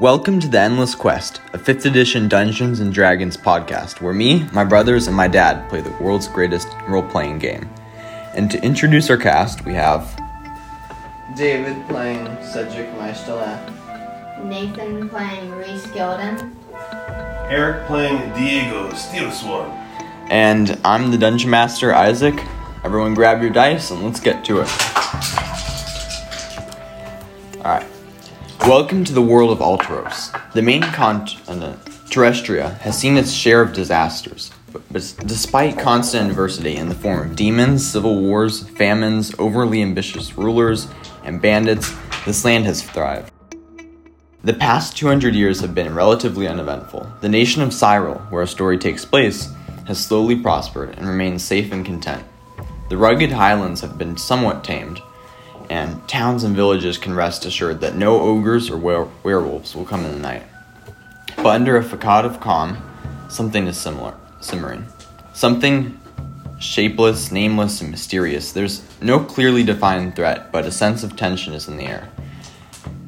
Welcome to the Endless Quest, a 5th edition Dungeons and Dragons podcast where me, my brothers, and my dad play the world's greatest role playing game. And to introduce our cast, we have David playing Cedric Maestala. Nathan playing Reese Gilden. Eric playing Diego Steelswarm. and I'm the Dungeon Master, Isaac. Everyone grab your dice and let's get to it. Welcome to the world of Alteros. The main continent, Terrestria, has seen its share of disasters. But, despite constant adversity in the form of demons, civil wars, famines, overly ambitious rulers, and bandits, this land has thrived. The past 200 years have been relatively uneventful. The nation of Cyril, where our story takes place, has slowly prospered and remains safe and content. The rugged highlands have been somewhat tamed, and towns and villages can rest assured that no ogres or were- werewolves will come in the night. But under a facade of calm, something is similar, simmering. Something shapeless, nameless, and mysterious. There's no clearly defined threat, but a sense of tension is in the air.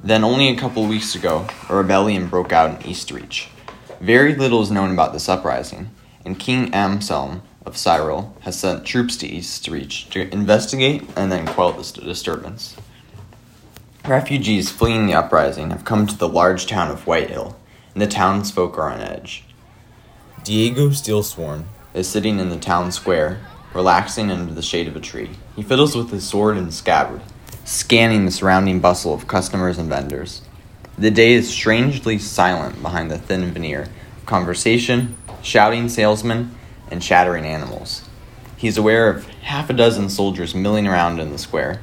Then, only a couple weeks ago, a rebellion broke out in Eastreach. Very little is known about this uprising, and King Amselm of Cyril has sent troops to Eastreach to investigate and then quell this disturbance. Refugees fleeing the uprising have come to the large town of Whitehill, and the townsfolk are on edge. Diego Steelsworn is sitting in the town square, relaxing under the shade of a tree. He fiddles with his sword and scabbard, scanning the surrounding bustle of customers and vendors. The day is strangely silent behind the thin veneer of conversation, shouting salesmen, and chattering animals. He's aware of half a dozen soldiers milling around in the square.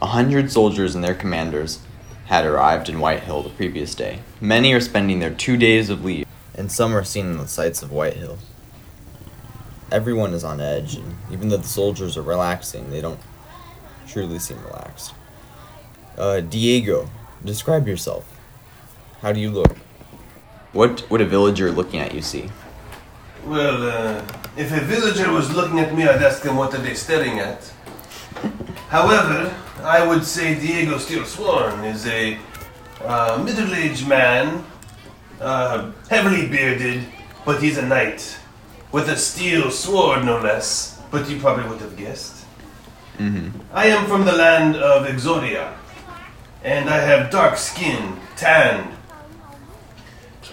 A hundred soldiers and their commanders had arrived in Whitehill the previous day. Many are spending their two days of leave, and some are seeing the sights of Whitehill. Everyone is on edge, and even though the soldiers are relaxing, they don't truly seem relaxed. Uh, Diego, describe yourself. How do you look? What would a villager looking at you see? Well, uh, if a villager was looking at me, I'd ask them what are they staring at. However, I would say Diego Steelswarm is a uh, middle-aged man, uh, heavily bearded, but he's a knight with a steel sword, no less. But you probably would have guessed. Mm-hmm. I am from the land of Exodia, and I have dark skin, tanned,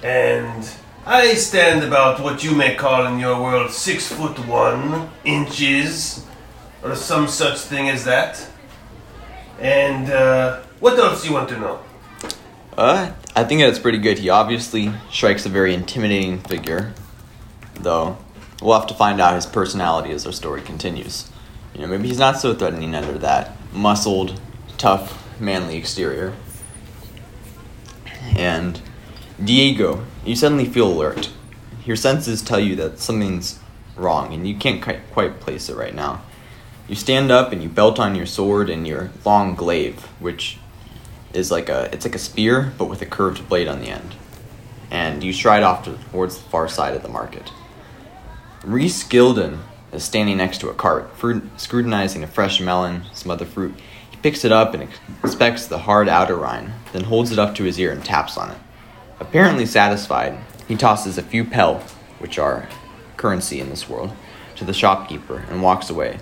and I stand about what you may call in your world six foot one inches, or some such thing as that. And uh, what else do you want to know? Uh, I think that's pretty good. He obviously strikes a very intimidating figure, though we'll have to find out his personality as our story continues. You know, maybe he's not so threatening under that muscled, tough, manly exterior. And Diego, you suddenly feel alert. Your senses tell you that something's wrong, and you can't quite, place it right now. You stand up and you belt on your sword and your long glaive, which is like a it's like a spear but with a curved blade on the end. And you stride off towards the far side of the market. Reese Gilden is standing next to a cart, fruit, scrutinizing a fresh melon, some other fruit. He picks it up and inspects the hard outer rind, then holds it up to his ear and taps on it. Apparently satisfied, he tosses a few pel, which are currency in this world, to the shopkeeper and walks away.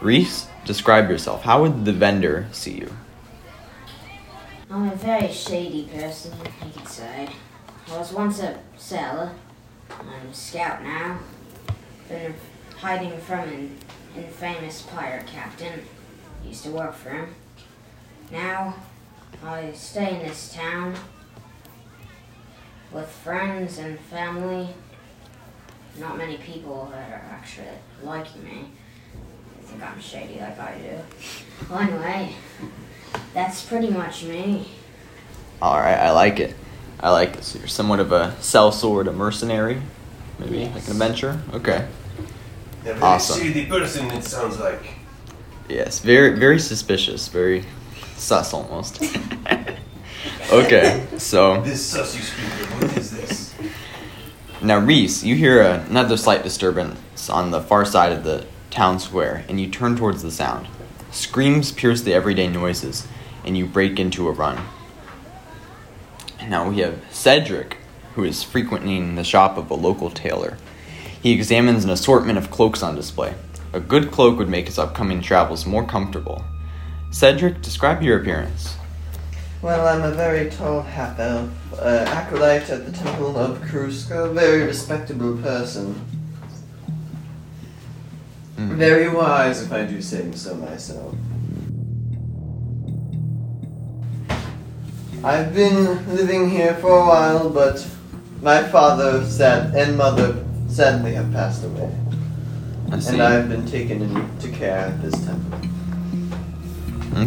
Reese, describe yourself. How would the vendor see you? I'm a very shady person, you could say. I was once a sailor. I'm a scout now. Been hiding from an infamous pirate captain. Used to work for him. Now, I stay in this town with friends and family. Not many people that are actually liking me. They think I'm shady like I do. Well, anyway, that's pretty much me. All right, I like it. I like this. You're somewhat of a sellsword, a mercenary, maybe like an adventurer. Okay. A very Awesome. shady person, it sounds like. Yes, very, very suspicious, very sus almost. okay, so This sus you speak of, what is this? now Reese, you hear another slight disturbance on the far side of the town square, and you turn towards the sound. Screams pierce the everyday noises, and you break into a run. And now we have Cedric, who is frequenting the shop of a local tailor. He examines an assortment of cloaks on display. A good cloak would make his upcoming travels more comfortable. Cedric, describe your appearance. Well, I'm a very tall half elf, uh, acolyte at the Temple of Kruska, very respectable person. Mm. Very wise, if I do say so myself. I've been living here for a while, but my father sad and mother sadly have passed away, and I've been taken into care at this temple.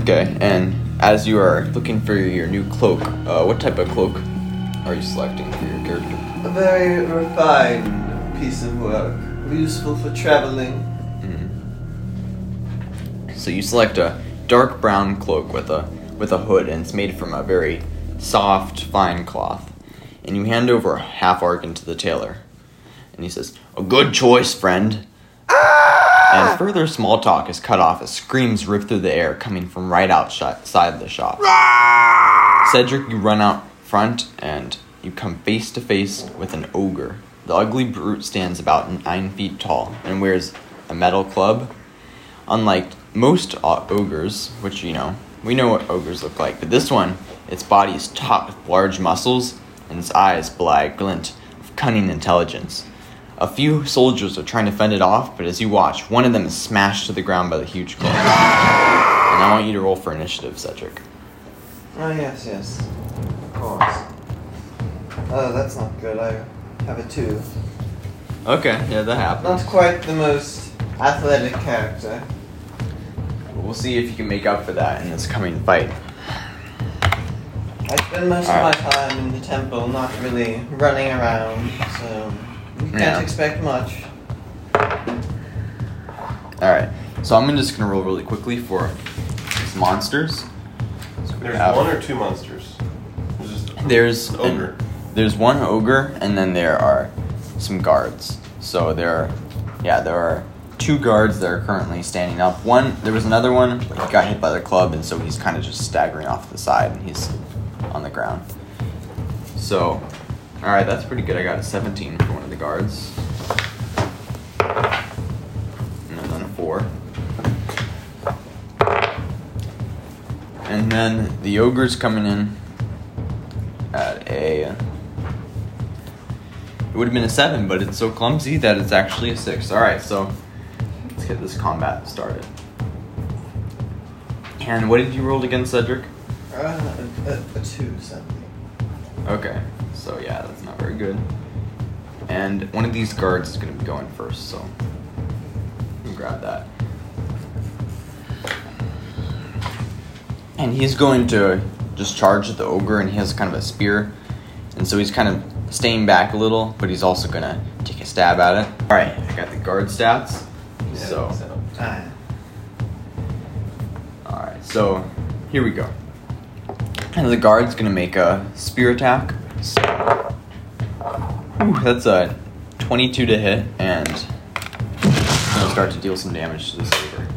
Okay, and as you are looking for your new cloak, uh, what type of cloak are you selecting for your character? A very refined piece of work, useful for traveling. Mm. So you select a dark brown cloak with a with a hood, and it's made from a very soft, fine cloth. And you hand over a half argan to the tailor, and he says, "A good choice, friend." And further small talk is cut off as screams rip through the air coming from right outside the shop. Cedric, you run out front and you come face to face with an ogre. The ugly brute stands about nine feet tall and wears a metal club. Unlike most uh, ogres, which you know, we know what ogres look like, but this one, its body is topped with large muscles and its eyes belie a glint of cunning intelligence. A few soldiers are trying to fend it off, but as you watch, one of them is smashed to the ground by the huge club. And I want you to roll for initiative, Cedric. Oh, yes, yes. Of course. Oh, that's not good. I have a two. Okay, yeah, that happens. Not quite the most athletic character. We'll see if you can make up for that in this coming fight. I spend most Alright. of my time in the temple, not really running around, so can't Yeah. expect much. Alright, so I'm just gonna roll really quickly for these monsters. So There's have- one or two monsters. There's just There's an there's one ogre, and then there are some guards. So there are, yeah, there are two guards that are currently standing up. One, there was another one, but he got hit by the club, and so he's kind of just staggering off the side, and he's on the ground. So, all right, that's pretty good. I got a 17 for one of the guards, and then a four. And then the ogre's coming in at a. It would have been a seven, but it's so clumsy that it's actually a six. All right, so let's get this combat started. And what did you roll against Cedric? Uh, a, a, a two, something. Okay, so yeah, that's not very good. And one of these guards is going to be going first, so let me grab that. And he's going to just charge at the ogre, and he has kind of a spear, and so he's kind of staying back a little, but he's also going to take a stab at it. All right, I got the guard stats. So, Ah, all right, so here we go. And the guard's gonna make a spear attack. So, that's a 22 to hit, and start to deal some damage to the ogre.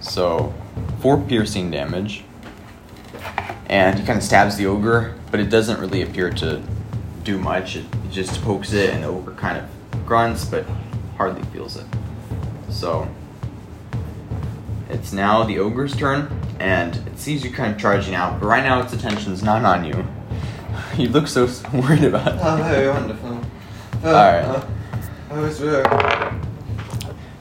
So, four piercing damage, and he kind of stabs the ogre, but it doesn't really appear to do much. It, it just pokes it, and the ogre kind of grunts, but hardly feels it. So, it's now the ogre's turn, and it sees you kind of charging out, but right now its attention's not on you. You look so worried about it. oh, very wonderful. Oh, Alright. oh, oh, it's very.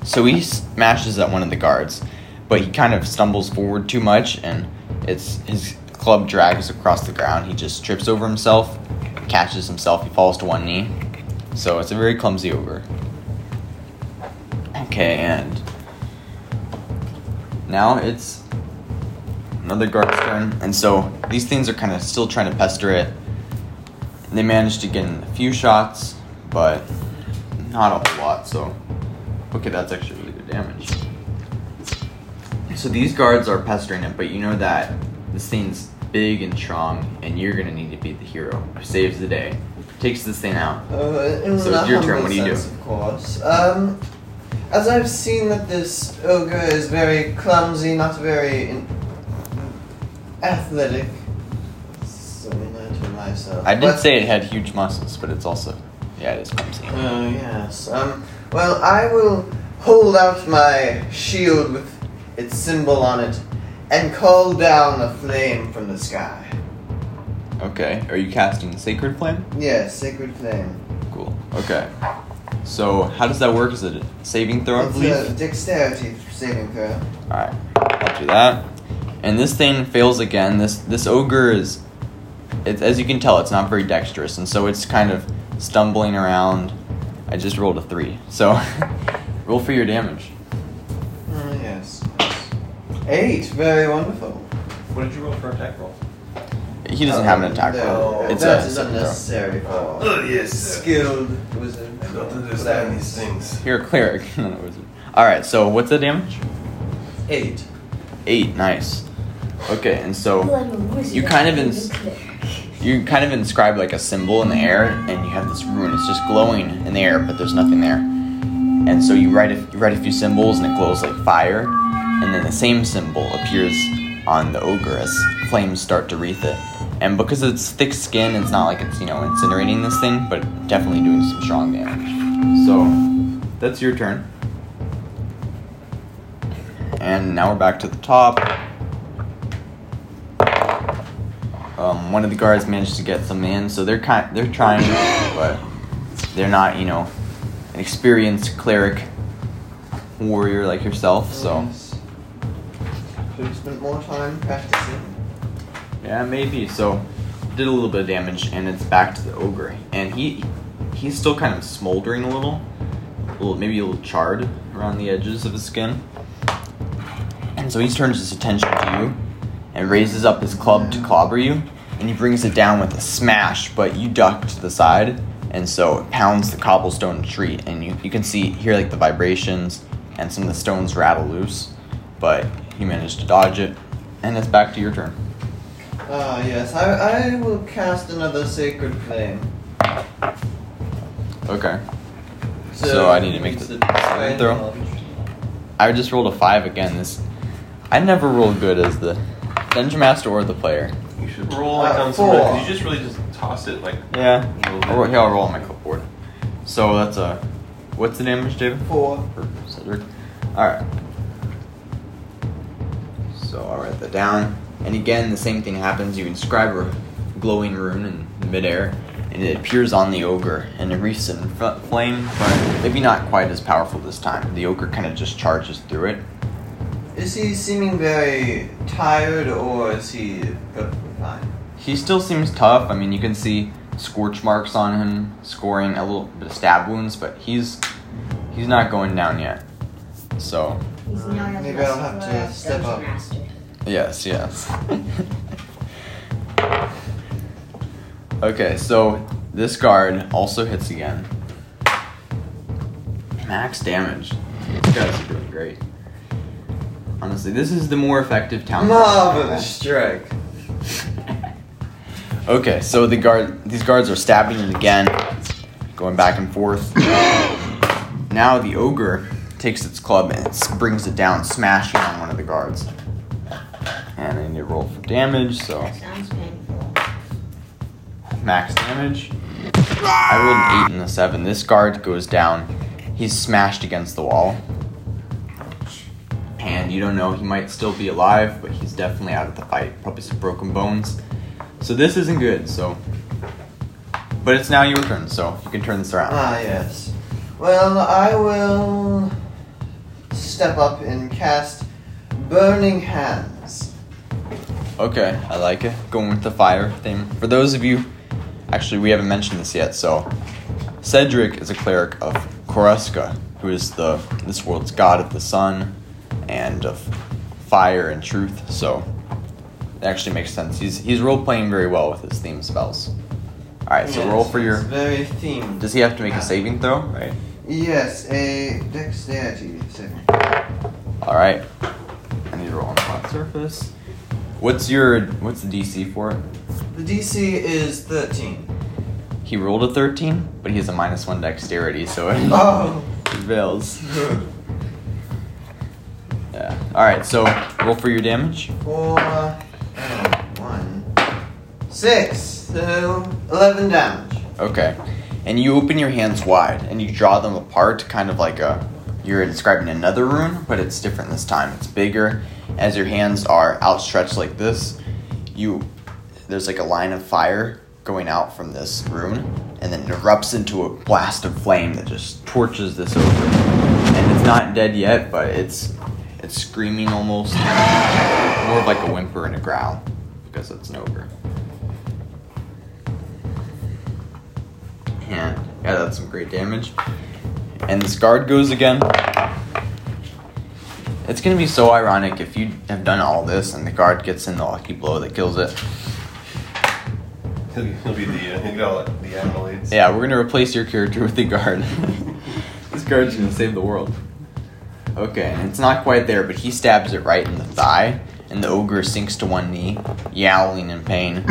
So he smashes at one of the guards, but he kind of stumbles forward too much, and it's his club drags across the ground. He just trips over himself, catches himself, he falls to one knee. So it's a very clumsy over. Okay, and now it's another guard's turn, and so these things are kind of still trying to pester it. They managed to get in a few shots, but not a whole lot. So Okay, that's actually really good damage. So these guards are pestering it, but you know that this thing's big and strong, and you're gonna need to be the hero who saves the day, takes this thing out. Uh, So it's your turn, what do you do? Of course. Um, as I've seen that this ogre is very clumsy, not very in- athletic. So I mean, I turn my myself. I did But- say it had huge muscles, but it's also yeah, it is clumsy. Oh yes. Um. Well, I will hold out my shield with its symbol on it, and call down a flame from the sky. Okay, are you casting Sacred Flame? Yes, sacred flame. Cool. Okay. So how does that work? Is it a saving throw? It's believe. a dexterity saving throw. Alright, I'll do that. And this thing fails again. This this ogre is, it's, as you can tell, it's not very dexterous, and so it's kind of stumbling around. I just rolled a three, so roll for your damage. Oh yes. Eight. Very wonderful. What did you roll for attack roll? He doesn't have an attack No, roll. It's that a is saving unnecessary for Oh, yes, sir. skilled wizard. I don't understand these things. You're a cleric, not a wizard. All right, so what's the damage? Eight. Eight. Nice. Okay, and so Well, I'm a wizard. You kind of I'm ins- cleric. You kind of inscribe like a symbol in the air, and you have this rune. It's just glowing in the air, but there's nothing there. And so you write a, you write a few symbols, and it glows like fire. And then the same symbol appears on the ogre as flames start to wreath it. And because it's thick skin, it's not like it's you know incinerating this thing, but definitely doing some strong damage. So that's your turn. And now we're back to the top. Um, one of the guards managed to get some in, so they're kind they're trying, but they're not you know an experienced cleric warrior like yourself. So. Should have spent more time practicing. yeah, maybe. So did a little bit of damage, and it's back to the ogre, and he he's still kind of smoldering a little, a little maybe a little charred around the edges of his skin. And so he turns his attention to you and raises up his club to clobber you, and he brings it down with a smash, but you duck to the side, and so it pounds the cobblestone tree, and you, you can see hear like the vibrations and some of the stones rattle loose, but he managed to dodge it, and it's back to your turn. Ah, yes. I, I will cast another sacred flame. Okay. So I need to make the throw? I just rolled a five again. This I never roll good as the dungeon master or the player. You should roll like Uh, on some. Because you just really just toss it like. Yeah. a little bit. I'll roll, here, I'll roll on my clipboard. So that's a what's the damage, David? Four. For Cedric. All right. So I'll write that down. And again, the same thing happens. You inscribe a glowing rune in midair, and it appears on the ogre, and it wreaths it in fl- flame, but maybe not quite as powerful this time. The ogre kind of just charges through it. Is he seeming very tired or is he perfectly fine? He still seems tough. I mean, you can see scorch marks on him, scoring a little bit of stab wounds, but he's he's not going down yet. So He's now Maybe I'll have to step up. master. yes, yes. okay, so this guard also hits again. Max damage. These guys are doing great. Honestly, this is the more effective town. Marvelous strike. Okay, so the guard, these guards are stabbing it again, going back and forth. now the ogre takes its club and it brings it down, smashing on one of the guards. And I need to roll for damage, so Sounds painful. max damage. I rolled an eight and a seven. This guard goes down. He's smashed against the wall. And you don't know, he might still be alive, but he's definitely out of the fight. Probably some broken bones. So this isn't good, so. But it's now your turn, so you can turn this around. Ah, yes. Well, I will step up and cast Burning Hands. Okay, I like it. Going with the fire theme. For those of you, actually, we haven't mentioned this yet. So, Cedric is a cleric of Koruska, who is the this world's god of the sun and of fire and truth. So, it actually makes sense. He's he's role playing very well with his theme spells. All right, so Yes, roll for it's your. very themed. Does he have to make a ah. saving throw? Right. Yes, a dexterity saving. All right. I need to roll on the flat surface. What's your what's the DC for it? The DC is 13. He rolled a 13, but he has a minus one dexterity, so it Oh! he fails. All right. So roll for your damage. Four, one, six. So, 11 damage. Okay. And you open your hands wide and you draw them apart, kind of like a. You're describing another rune, but it's different this time. It's bigger. As your hands are outstretched like this, you. There's like a line of fire going out from this rune, and then it erupts into a blast of flame that just torches this over. And it's not dead yet, but it's. It's screaming almost. More of like a whimper and a growl, because it's an ogre. And yeah, that's some great damage. And this guard goes again. It's gonna be so ironic if you have done all this and the guard gets in the lucky blow that kills it. He'll, he'll be the, uh, he'll get all the accolades. Yeah, we're gonna replace your character with the guard. this guard's gonna save the world. Okay, and it's not quite there, but he stabs it right in the thigh, and the ogre sinks to one knee, yowling in pain.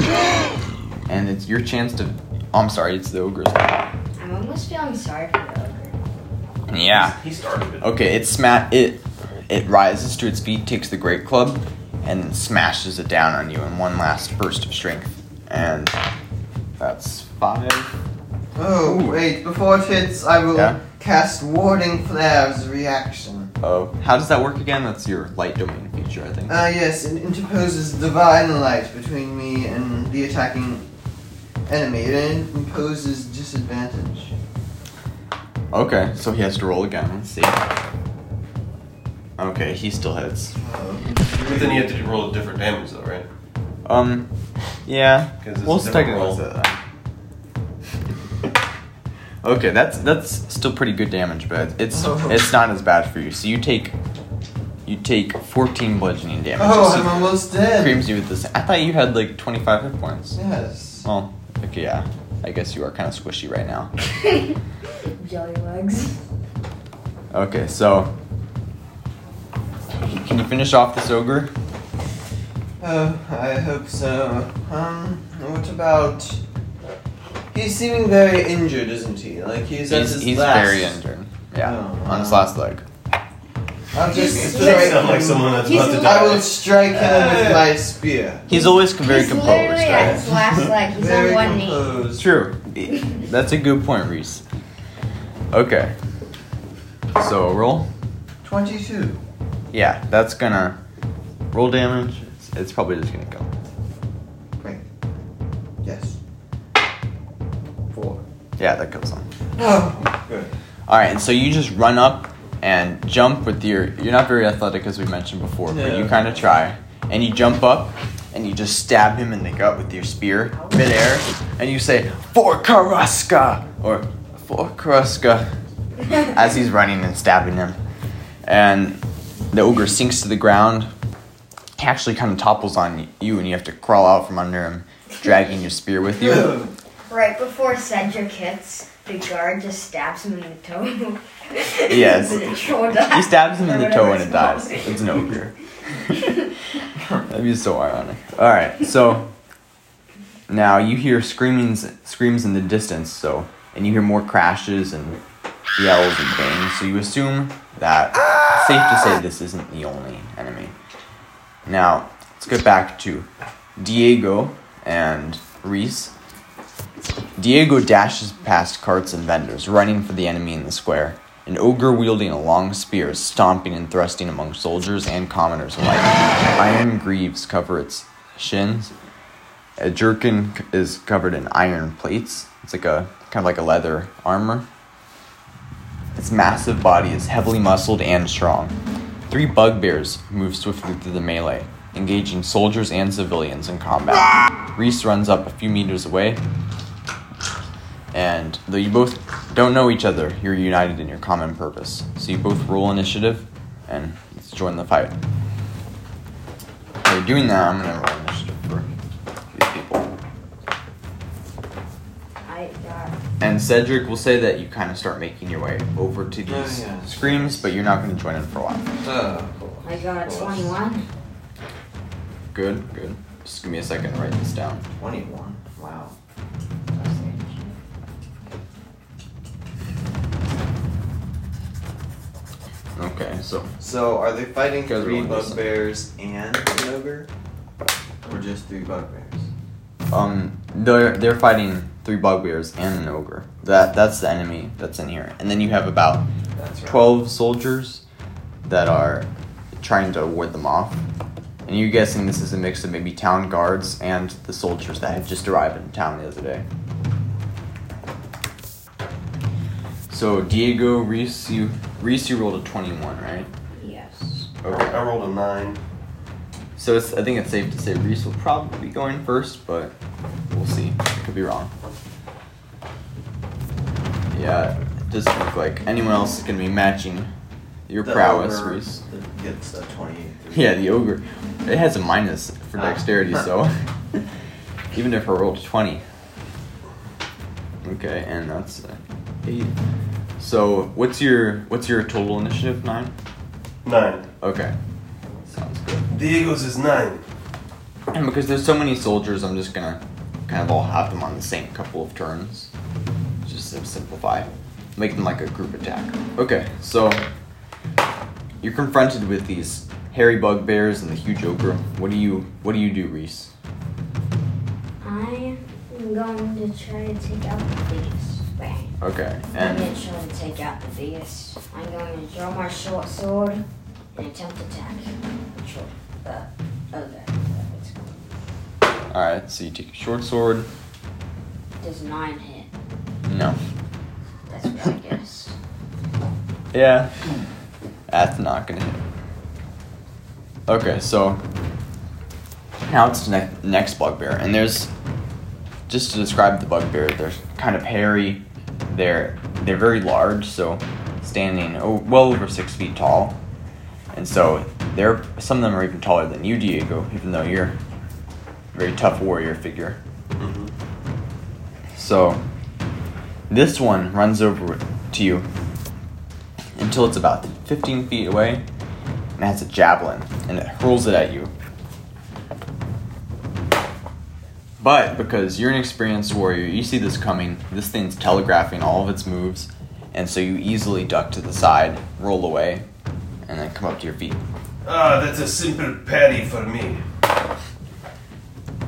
and it's your chance to. Oh, I'm sorry, it's the ogre's. I'm almost feeling sorry for the ogre. Yeah. He started it. Okay, it sma- it it rises to its feet, takes the great club, and smashes it down on you in one last burst of strength. And that's five. Oh, wait, before it hits, I will Yeah. cast Warding Flare as a reaction. Oh, how does that work again? That's your light domain feature, I think. Ah, yes, it interposes divine light between me and the attacking enemy. It imposes disadvantage. Okay, so he has to roll again. Let's see. Okay, he still hits. Oh. But then you have to roll a different damage though, right? Um, yeah. 'Cause it's We'll a different technically roll. say that. Okay, that's that's still pretty good damage, but it's Oh. it's not as bad for you. So you take you take 14 bludgeoning damage. Oh, So I'm almost dead. creams you with this. I thought you had like 25 hit points. Yes. Well, okay, yeah. I guess you are kind of squishy right now. Jelly legs. Okay, so can you finish off this ogre? Oh, I hope so. Um, what about? He's seeming very injured, isn't he? Like he's at He's, his he's last. very injured. Yeah, Oh, on his wow. last leg. I'll just He's- Doesn't strike sound like him. someone that's He's about to a- die. I will strike him with my spear. He's always very He's composed, literally at right? his last leg. He's very on one knee. composed. True. That's a good point, Reese. Okay. So roll. Twenty-two. Yeah, that's gonna roll damage. It's, it's probably just gonna kill. Yeah, that kills him. Oh, good. All right, and so you just run up and jump with your. You're not very athletic, as we mentioned before, but you kind of try. And you jump up and you just stab him in the gut with your spear midair, and you say "For Karuska" or "For Karuska" as he's running and stabbing him. And the ogre sinks to the ground. He actually kind of topples on you, and you have to crawl out from under him, dragging your spear with you. Right before Cedric hits, the guard just stabs him in the toe. Yes. He stabs him in the toe and it dies. It's an ogre. That'd be so ironic. All right, so now you hear screamings, screams in the distance. So, and you hear more crashes and yells and bangs. So you assume that it's safe to say this isn't the only enemy. Now let's get back to Diego and Reese. Diego dashes past carts and vendors, running for the enemy in the square. An ogre wielding a long spear is stomping and thrusting among soldiers and commoners alike. Iron greaves cover its shins. A jerkin is covered in iron plates. It's like a kind of like a leather armor. Its massive body is heavily muscled and strong. Three bugbears move swiftly through the melee, engaging soldiers and civilians in combat. Reese runs up a few meters away, and though you both don't know each other, you're united in your common purpose. So you both roll initiative, and let's join the fight. While you're doing that, I'm gonna roll initiative for these people. I got. And Cedric will say that you kind of start making your way over to these Oh, yeah. screams, but you're not going to join in for a while. Oh, cool. I got Cool. 21. Good, good. Just give me a second to write this down. Twenty-one. Wow. Okay, so So, are they fighting Guys are three rolling this. bugbears and an ogre? Or just three bugbears? Um, they're they're fighting three bugbears and an ogre. That that's the enemy that's in here, and then you have about That's right. twelve soldiers that are trying to ward them off. And you're guessing this is a mix of maybe town guards and the soldiers that had just arrived in town the other day. So Diego Reese, you Reese, you rolled a twenty-one, right? Yes. Okay. I rolled a nine. So it's, I think it's safe to say Reese will probably be going first, but we'll see. I could be wrong. Yeah, it doesn't look like anyone else is gonna be matching your The prowess, ogre Reese. that Gets a 28. Yeah, the ogre. It has a minus for Ah. dexterity, so even if I rolled a twenty. Okay, and that's uh, eight. So what's your what's your total initiative? Nine. Nine. Okay, sounds good. Diego's is nine. And because there's so many soldiers, I'm just gonna kind of all have them on the same couple of turns. Just to simplify. Make them like a group attack. Okay, so you're confronted with these hairy bugbears and the huge ogre. What do you what do you do, Reese? I am going to try to take out the beast. Okay, I'm going to try to take out the beast. I'm going to draw my short sword and attempt to attack short, uh, called. alright, so you take a short sword. Does nine hit? No. That's what I guess. Yeah. That's not gonna hit. Okay, so now it's the ne- next bugbear, and there's just to describe the bugbear, they're kind of hairy. They're they're very large, so standing oh, well over six feet tall, and so they're some of them are even taller than you, Diego, even though you're a very tough warrior figure. Mm-hmm. So this one runs over to you until it's about 15 feet away and has a javelin and it hurls it at you. But because you're an experienced warrior, you see this coming. This thing's telegraphing all of its moves, and so you easily duck to the side, roll away, and then come up to your feet. Ah, that's a simple parry for me.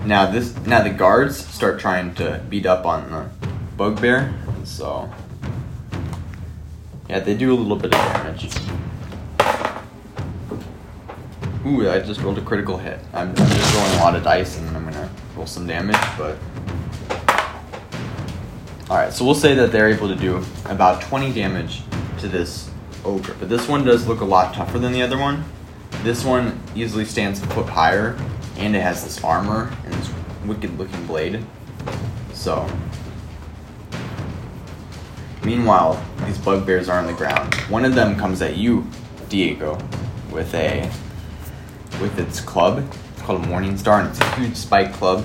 Now this now the guards start trying to beat up on the bugbear, so yeah, they do a little bit of damage. Ooh, I just rolled a critical hit. I'm, I'm just rolling a lot of dice and I'm gonna roll some damage, but Alright, so we'll say that they're able to do about 20 damage to this ogre. But this one does look a lot tougher than the other one. This one easily stands a foot higher, and it has this armor and this wicked looking blade. So, meanwhile, these bugbears are on the ground. One of them comes at you, Diego, with a with its club. It's called a Morning Star, and it's a huge spike club.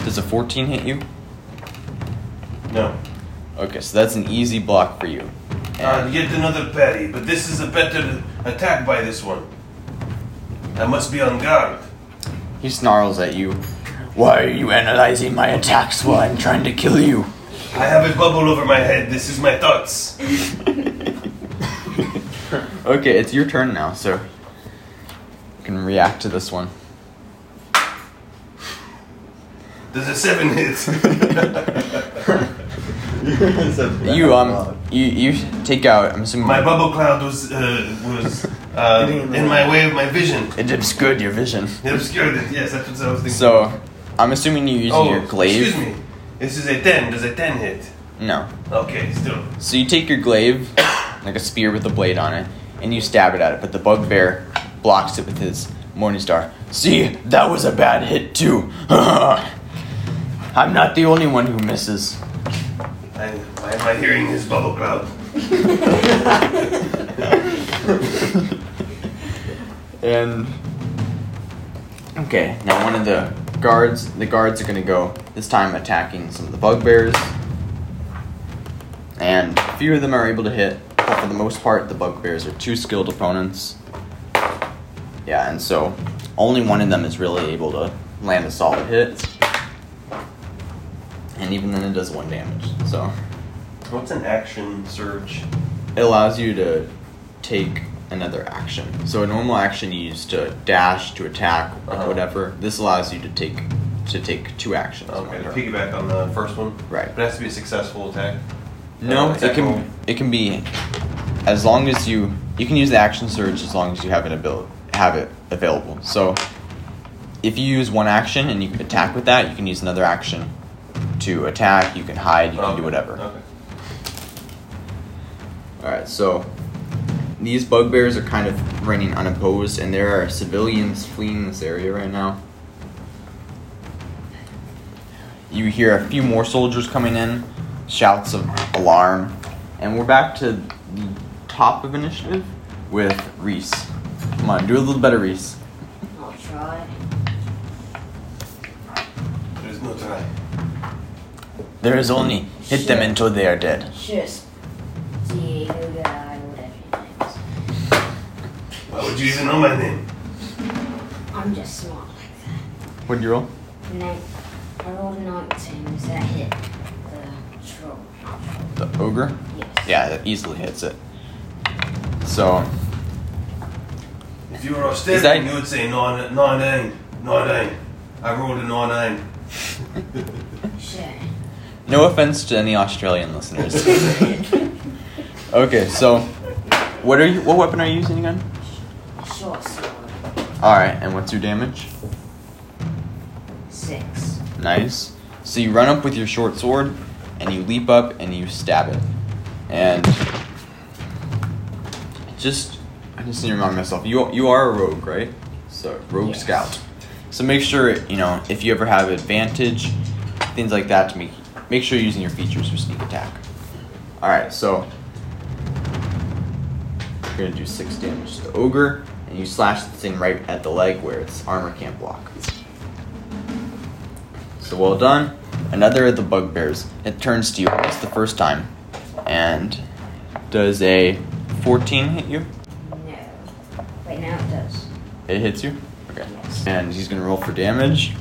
Does a 14 hit you? No. Okay, so that's an easy block for you. Uh, yet another parry, but this is a better attack by this one. I must be on guard. He snarls at you. Why are you analyzing my attacks while I'm trying to kill you? I have a bubble over my head. This is my thoughts. Okay, it's your turn now, so you can react to this one. Does a seven hit? You um, you you take out. I'm assuming my bubble cloud was uh, was uh, in my way of my vision. it obscured your vision. It obscured it. Yes, that's what I was thinking. So I'm assuming you're using oh, your glaive. excuse me. This is a ten. Does a ten hit? No. Okay, still. So you take your glaive, like a spear with a blade on it, and you stab it at it, but the bugbear blocks it with his morning star. See, that was a bad hit too. I'm not the only one who misses. I, why am I hearing his bubble cloud? And um, okay, now one of the guards, the guards are gonna go this time attacking some of the bugbears, and a few of them are able to hit. But for the most part, the bugbears are too skilled opponents. Yeah, and so only one of them is really able to land a solid hit, and even then it does one damage. So What's an action surge? it allows you to take another action. So a normal action you use to dash, to attack, or Uh-huh. whatever. This allows you to take to take two actions. Okay, to piggyback on the first one. Right. But it has to be a successful attack. No, Uh, it attack roll. can it can be as long as you you can use the action surge as long as you have an ability have it available. So if you use one action and you attack with that, you can use another action to attack. You can hide. You can Okay, do whatever. Okay. All right, so these bugbears are kind of reigning unopposed, and there are civilians fleeing this area right now. You hear a few more soldiers coming in, shouts of alarm, and we're back to the top of initiative with Reese. Come on, do a little better, Reese. I'll try. There is only hit them until they are dead. Just Diego guy, whatever your name is. Why would you even know my name? I'm just smart like that. What'd you roll? And then I rolled a 19. Does that hit the troll? Not troll. The ogre? Yes. Yeah, that easily hits it. So, If you were Australian, Is that- you would say nine, nine, nine, nine, nine. I rolled a nine, nine. No offense to any Australian listeners. Okay, so what are you? What weapon are you using again? Short sword. All right, and what's your damage? Six. Nice. So you run up with your short sword, and you leap up and you stab it, and just I just need to remind myself you you are a rogue, right? So rogue Yes. scout. So make sure you know if you ever have advantage, things like that to make make sure you're using your features for sneak attack. All right, so you're gonna do six damage to the ogre, and you slash the thing right at the leg where its armor can't block. So well done. Another of the bugbears. It turns to you. It's the first time, and does a 14 hit you? No. Wait, now it does. It hits you. Okay. Yes. And he's gonna roll for damage.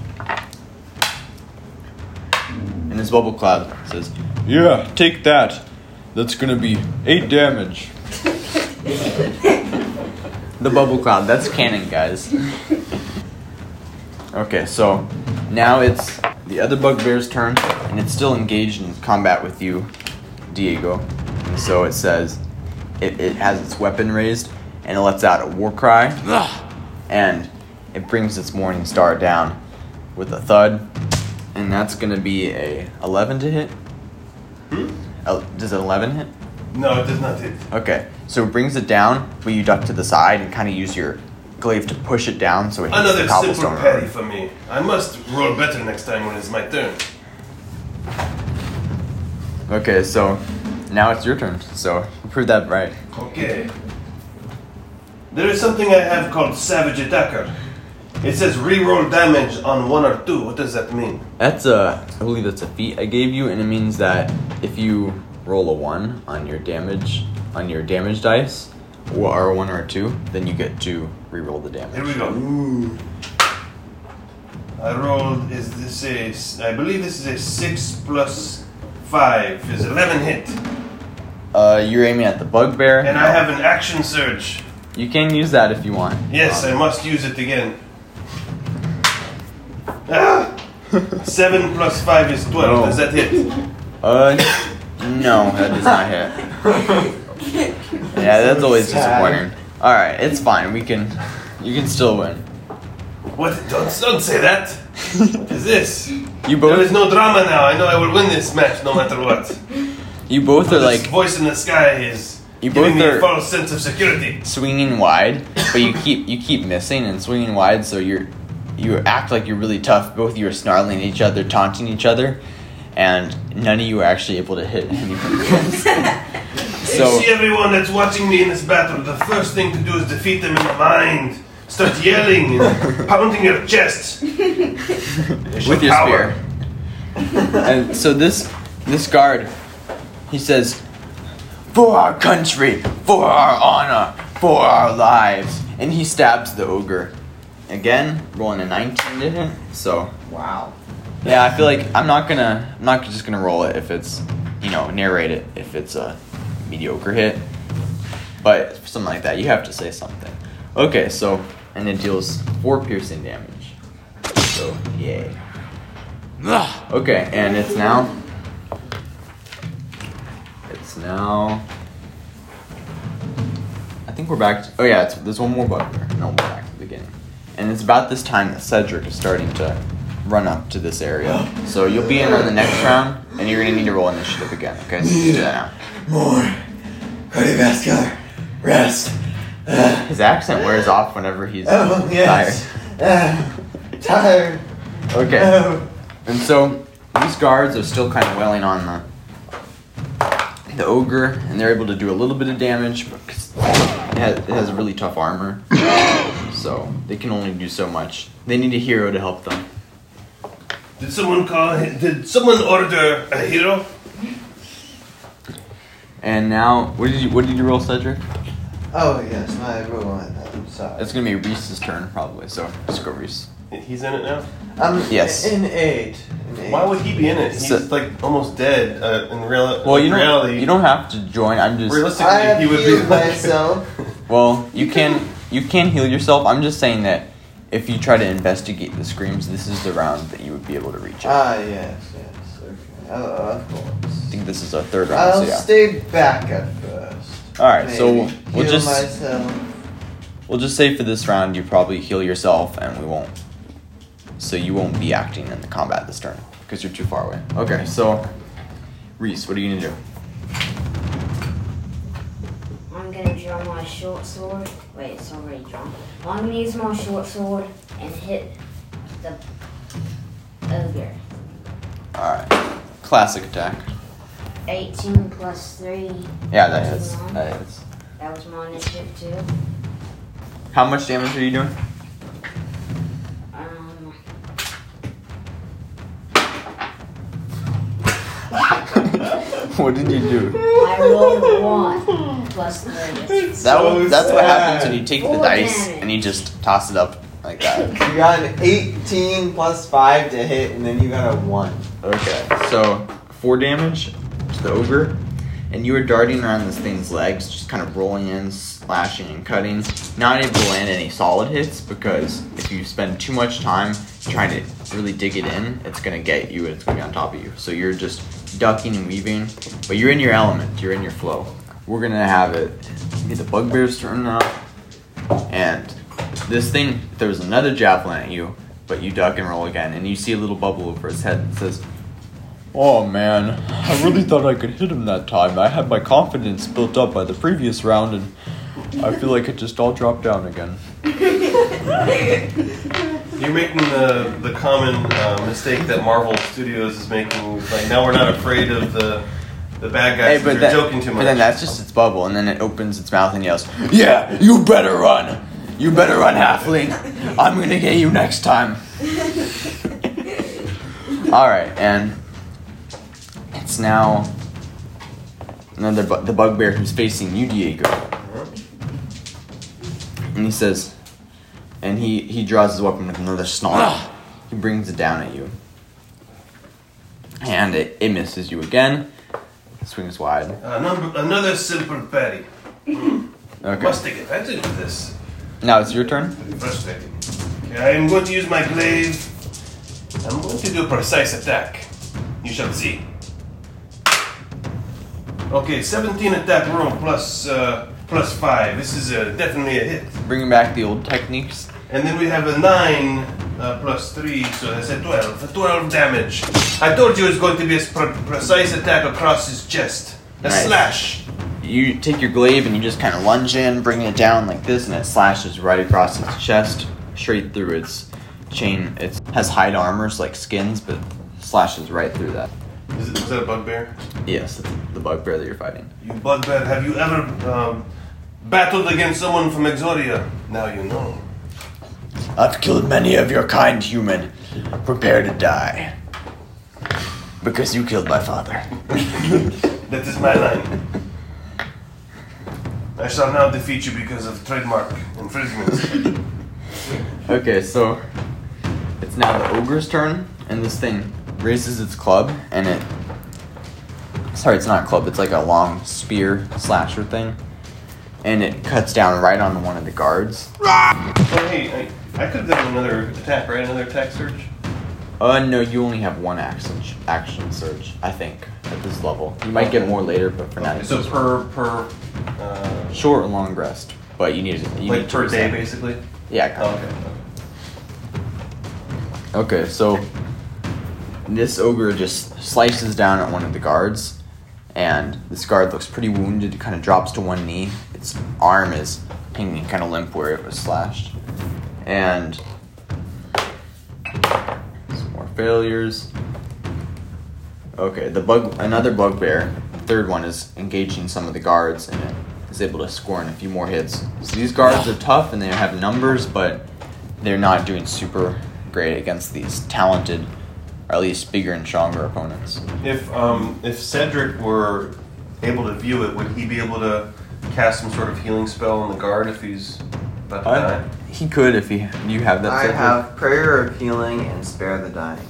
And his bubble cloud says, "Yeah, take that. That's gonna be eight damage." the bubble cloud. That's canon, guys. Okay, so now it's the other bugbear's turn, and it's still engaged in combat with you, Diego. And so it says, it, it has its weapon raised, and it lets out a war cry, and it brings its morning star down with a thud, and that's gonna be a 11 to hit. Hmm? El- Does an 11 hit? No, it does not hit. Okay, so it brings it down, but you duck to the side and kind of use your glaive to push it down so it hits Another the simple cobblestone parry road. for me. I must roll better next time when it's my turn. Okay, so now it's your turn. So you proved that right. Okay. There is something I have called Savage Attacker. It says reroll damage on one or two. What does that mean? That's a, I believe that's a feat I gave you, and it means that if you roll a one on your damage, on your damage dice, or a one or a two, then you get to re-roll the damage. Here we go. I rolled. Is this a? I believe this is a six plus five. Is eleven hit, Uh, you're aiming at the bugbear. and I have an action surge. You can use that if you want. Yes, I must use it again. Ah! Seven plus five is twelve. No. Does that hit? Uh, no, that does not hit. Yeah, that's always disappointing. All right, it's fine. We can, you can still win. What? Don't don't say that. What is this? You both. There is no drama now. I know I will win this match no matter what. you both are this like voice in the sky is You both me are- a false sense of security. swinging wide, but you keep you keep missing and swinging wide. So you're you act like you're really tough. Both of you are snarling at each other, taunting each other, and none of you are actually able to hit anyone. you see everyone that's watching me in this battle, the first thing to do is defeat them in the mind. Start yelling and pounding your chest. with your Power. spear. and so this this guard, he says, "For our country, for our honor, for our lives," and he stabs the ogre. Again, rolling a 19 to hit. So Wow. yeah, I feel like I'm not gonna I'm not just gonna roll it if it's you know narrate it if it's a mediocre hit. But something like that, you have to say something. Okay, so and it deals four piercing damage. So yay. Okay, and it's now. It's now. I think we're back. To, oh yeah, it's, there's one more bugbear. No, we're back to the beginning. And it's about this time that Cedric is starting to run up to this area. So you'll be in on the next round, and you're gonna need to roll initiative again. Okay, so do that More cardiovascular rest. Uh. His accent wears off whenever he's oh yes. Uh, tired. tired. Okay. Oh. And so these guards are still kind of wailing on the the ogre, and they're able to do a little bit of damage because it has, it has really tough armor. So they can only do so much. They need a hero to help them. Did someone call? Did someone order a hero? And now, what did you what did you roll, Cedric? Oh yes, my roll. I'm sorry. It's gonna be Reese's turn probably. So just go Reese. He's in it now. I'm Yes. in eight. In eight. Why would he be in it? He's So- like almost dead. Uh, in real Well, you reality, don't you don't have to join. I'm just realistically I he would healed be myself. well. You can you can heal yourself. I'm just saying that if you try to investigate the screams, this is the round that you would be able to reach. Ah yes, yes. Okay. Oh, of course. I think this is our third round. I'll so yeah. stay back at first. All right, so Maybe we'll heal just myself. we'll just say for this round you probably heal yourself, and we won't. So you won't be acting in the combat this turn because you're too far away. Okay, so Reese, what are you gonna do? I'm gonna draw my short sword. Wait, it's already drawn. Well, I'm gonna use my short sword and hit the ogre. All right, classic attack. 18 plus 3. Yeah, that hits. That hits. That was my initiative too. How much damage are you doing? Um, what did you do? I rolled a 1 plus 3. That So was, that's what sad. happens when you take the Four dice damage. and you just toss it up like that. You got an 18 plus 5 to hit, and then you got a 1. Okay, so four damage to the ogre, and you were darting around this thing's legs, just kind of rolling in, slashing and cutting. Not able to land any solid hits because if you spend too much time trying to really dig it in, it's gonna get you and it's gonna be on top of you. So you're just ducking and weaving, but you're in your element, you're in your flow. We're gonna have it be the bugbear's turn now, and this thing throws another javelin at you, but you duck and roll again, and you see a little bubble over his head that says, Oh man, I really thought I could hit him that time. I had my confidence built up by the previous round, and I feel like it just all dropped down again. You're making the the common uh, mistake that Marvel Studios is making. Like now we're not afraid of the the bad guys. Hey, but, you're that, joking too but much. then that's just its bubble, and then it opens its mouth and yells, Yeah, you better run! You better run, halfling! I'm gonna get you next time! Alright, and it's now another bu- the bugbear who's facing you, Diego. And he says, and he, he draws his weapon with another snarl. he brings it down at you. And it, it misses you again. Swings wide. Uh, number, another silver berry. Okay. Must take advantage of this. Now it's your turn. Frustrating. Okay, I am going to use my glaive. I'm going to do a precise attack. You shall see. Okay, 17 attack roll plus uh, plus five. This is uh, definitely a hit. Bringing back the old techniques. And then we have a 9 uh, plus 3, so that's a 12. 12 damage. I told you it's going to be a pre- precise attack across his chest. A Nice. slash. You take your glaive and you just kind of lunge in, bring it down like this, and it slashes right across his chest, straight through its chain. It has hide armors like skins, but slashes right through that. Is, it, was that a bugbear? Yes, the bugbear that you're fighting. You bugbear, have you ever um, battled against someone from Exodia? Now you know. I've killed many of your kind, human. Prepare to die. Because you killed my father. That is my line. I shall now defeat you because of trademark infringement. Okay, so it's now the ogre's turn, and this thing raises its club, and it. Sorry, it's not a club. It's like a long spear slasher thing, and it cuts down right on one of the guards. oh, hey, I, I could have done another attack, right? Another attack surge? Uh, no, you only have one action action surge, I think, at this level. You might get more later, but for now, Okay, it's so just per per uh, short or long rest. But you need to you like need to per day basically. Yeah. Oh, Kind okay. Okay, so this ogre just slices down at one of the guards, and this guard looks pretty wounded. It Kind of drops to one knee. Its arm is hanging kind of limp where it was slashed, and some more failures. Okay, the bug, another bugbear, third one is engaging some of the guards and it is able to score in a few more hits. So these guards are tough and they have numbers, but they're not doing super great against these talented, or at least bigger and stronger opponents. If um if Cedric were able to view it, would he be able to cast some sort of healing spell on the guard if he's about to Uh, die? He could if he you have that. I Cedric? have prayer of healing and spare the dying.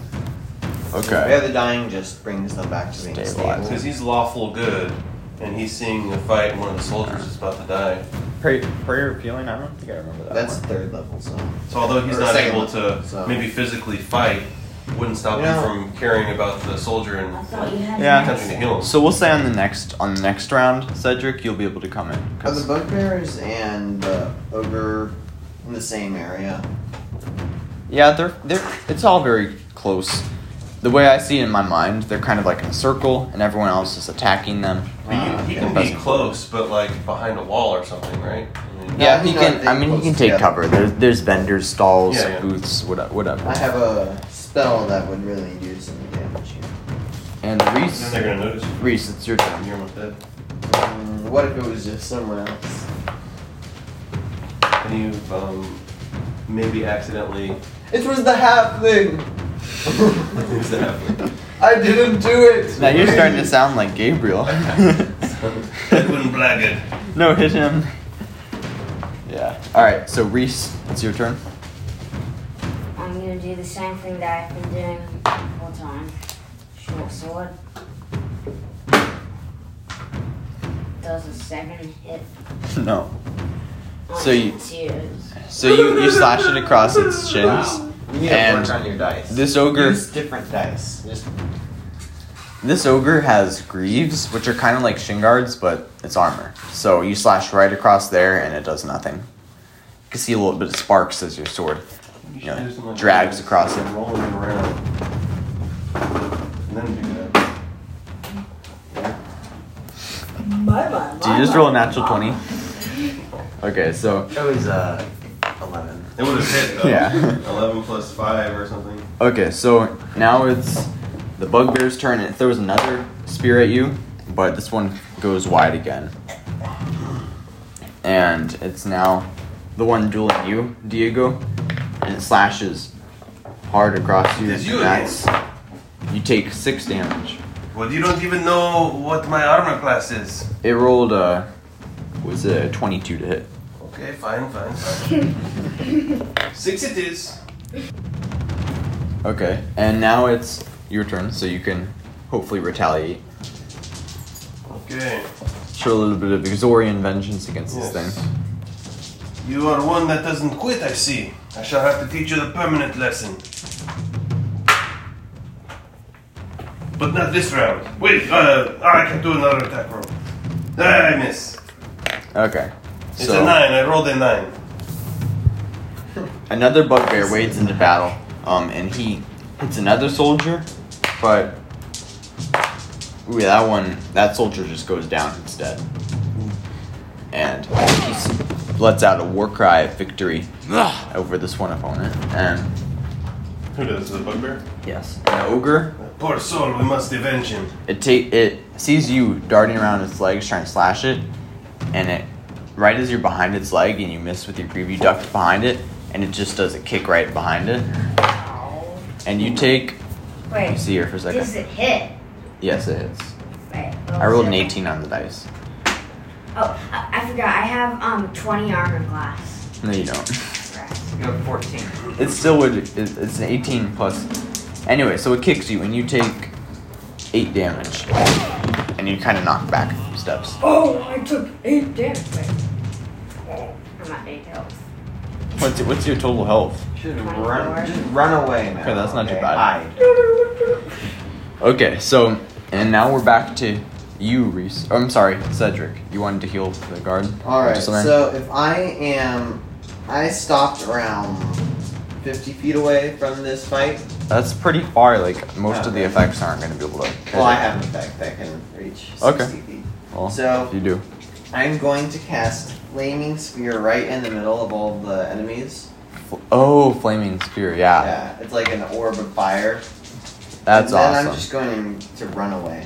Okay. Spare the dying just brings them back to being stable. Because he's lawful good, and he's seeing a fight, and one of the soldiers is about to die. Pray, prayer of healing. I don't think I remember that. That's one. third level, so. So although he's Or not able level, to so. maybe physically fight, wouldn't stop Yeah. him from caring about the soldier and thought Yeah. an attempting to heal him. So we'll say on the next on the next round, Cedric, you'll be able to come in. Are 'cause- the bugbears and the ogre in the same area? Yeah, they're they're it's all very close. The way I see it in my mind, they're kind of like in a circle, and everyone else is attacking them. But you, he can be close, but like behind a wall or something, right? I mean, Yeah, Yeah, I he can. I I mean, he can take together. cover. There's there's vendors, stalls, Yeah, yeah. booths, whatever. whatever. I have a spell that would really do some damage here. And Then Reese, they're gonna notice. Reese, it's your You're turn. almost dead. Mm, what if it was just someone else? Can you um, maybe accidentally? It was the halfling! Who's that? I didn't do it! Now you're starting to sound like Gabriel. Edwin Blackett. no, hit him. Yeah. All right. So Reese, it's your turn. I'm gonna do the same thing that I've been doing the whole time. Short sword. Does a second hit. No. On So you- So you you slash it across its shins. You need And to work on your dice. this ogre- Use different dice. Just This ogre has greaves, which are kind of like shin guards, but it's armor. So you slash right across there, and it does nothing. You can see a little bit of sparks as your sword You you know, should do something like drags this, across it. Rolling it around. And then do that. Do you just roll a natural twenty? Okay, so It was uh, 11. It would have hit though. Yeah. 11 plus 5 or something. okay, so now it's the bugbear's turn. It throws another spear at you, but this one goes wide again, and it's now the one dueling you, Diego, and it slashes hard across you. It is you and that's you take six damage. Well, you don't even know what my armor class is. It rolled uh was a twenty-two to hit. Okay, fine, fine, fine. Six it is. Okay, and now it's your turn, so you can hopefully retaliate. Okay. Show a little bit of Exorian vengeance against Yes. this thing. You are one that doesn't quit, I see. I shall have to teach you the permanent lesson. But not this round. Wait, uh, I can do another attack roll. Ah, I miss. Okay. It's so a nine. I rolled a nine. another bugbear wades into battle, um, and he hits another soldier, but ooh, that one, that soldier just goes down instead, and he lets out a war cry of victory over this one opponent, and Who does? The bugbear? yes, an ogre Poor soul, we must avenge him. It take it sees you darting around its legs trying to slash it, and it right as you're behind its leg and you miss with your greave, you duck behind it, and it just does a kick right behind it, and you take. Wait. See here for a second. Does it hit? Yes, it hits. Wait. I rolled an 18 on the dice. Oh, I, I forgot. I have um 20 armor class. No, you don't. Crap. You have 14. It still would. It's an 18 plus. Anyway, so it kicks you, and you take eight damage, and you kind of knock back a few steps. Oh, I took eight damage. Wait. I'm at eight health. What's what's your total health? Should run. Just run away now. Okay, that's not too bad. Hide. Okay, so and now we're back to you, Reese. Oh, I'm sorry, Cedric. You wanted to heal the guard. All right. So if I am, I stopped around fifty feet away from this fight. that's pretty far. Like most of the effects aren't going to be able to. Well, I have an effect that can reach sixty Okay. feet. Well, So- you do. I'm going to cast flaming sphere right in the middle of all the enemies. Oh, flaming sphere. Yeah, Yeah, it's like an orb of fire. that's awesome. and then awesome. I'm just going to run away.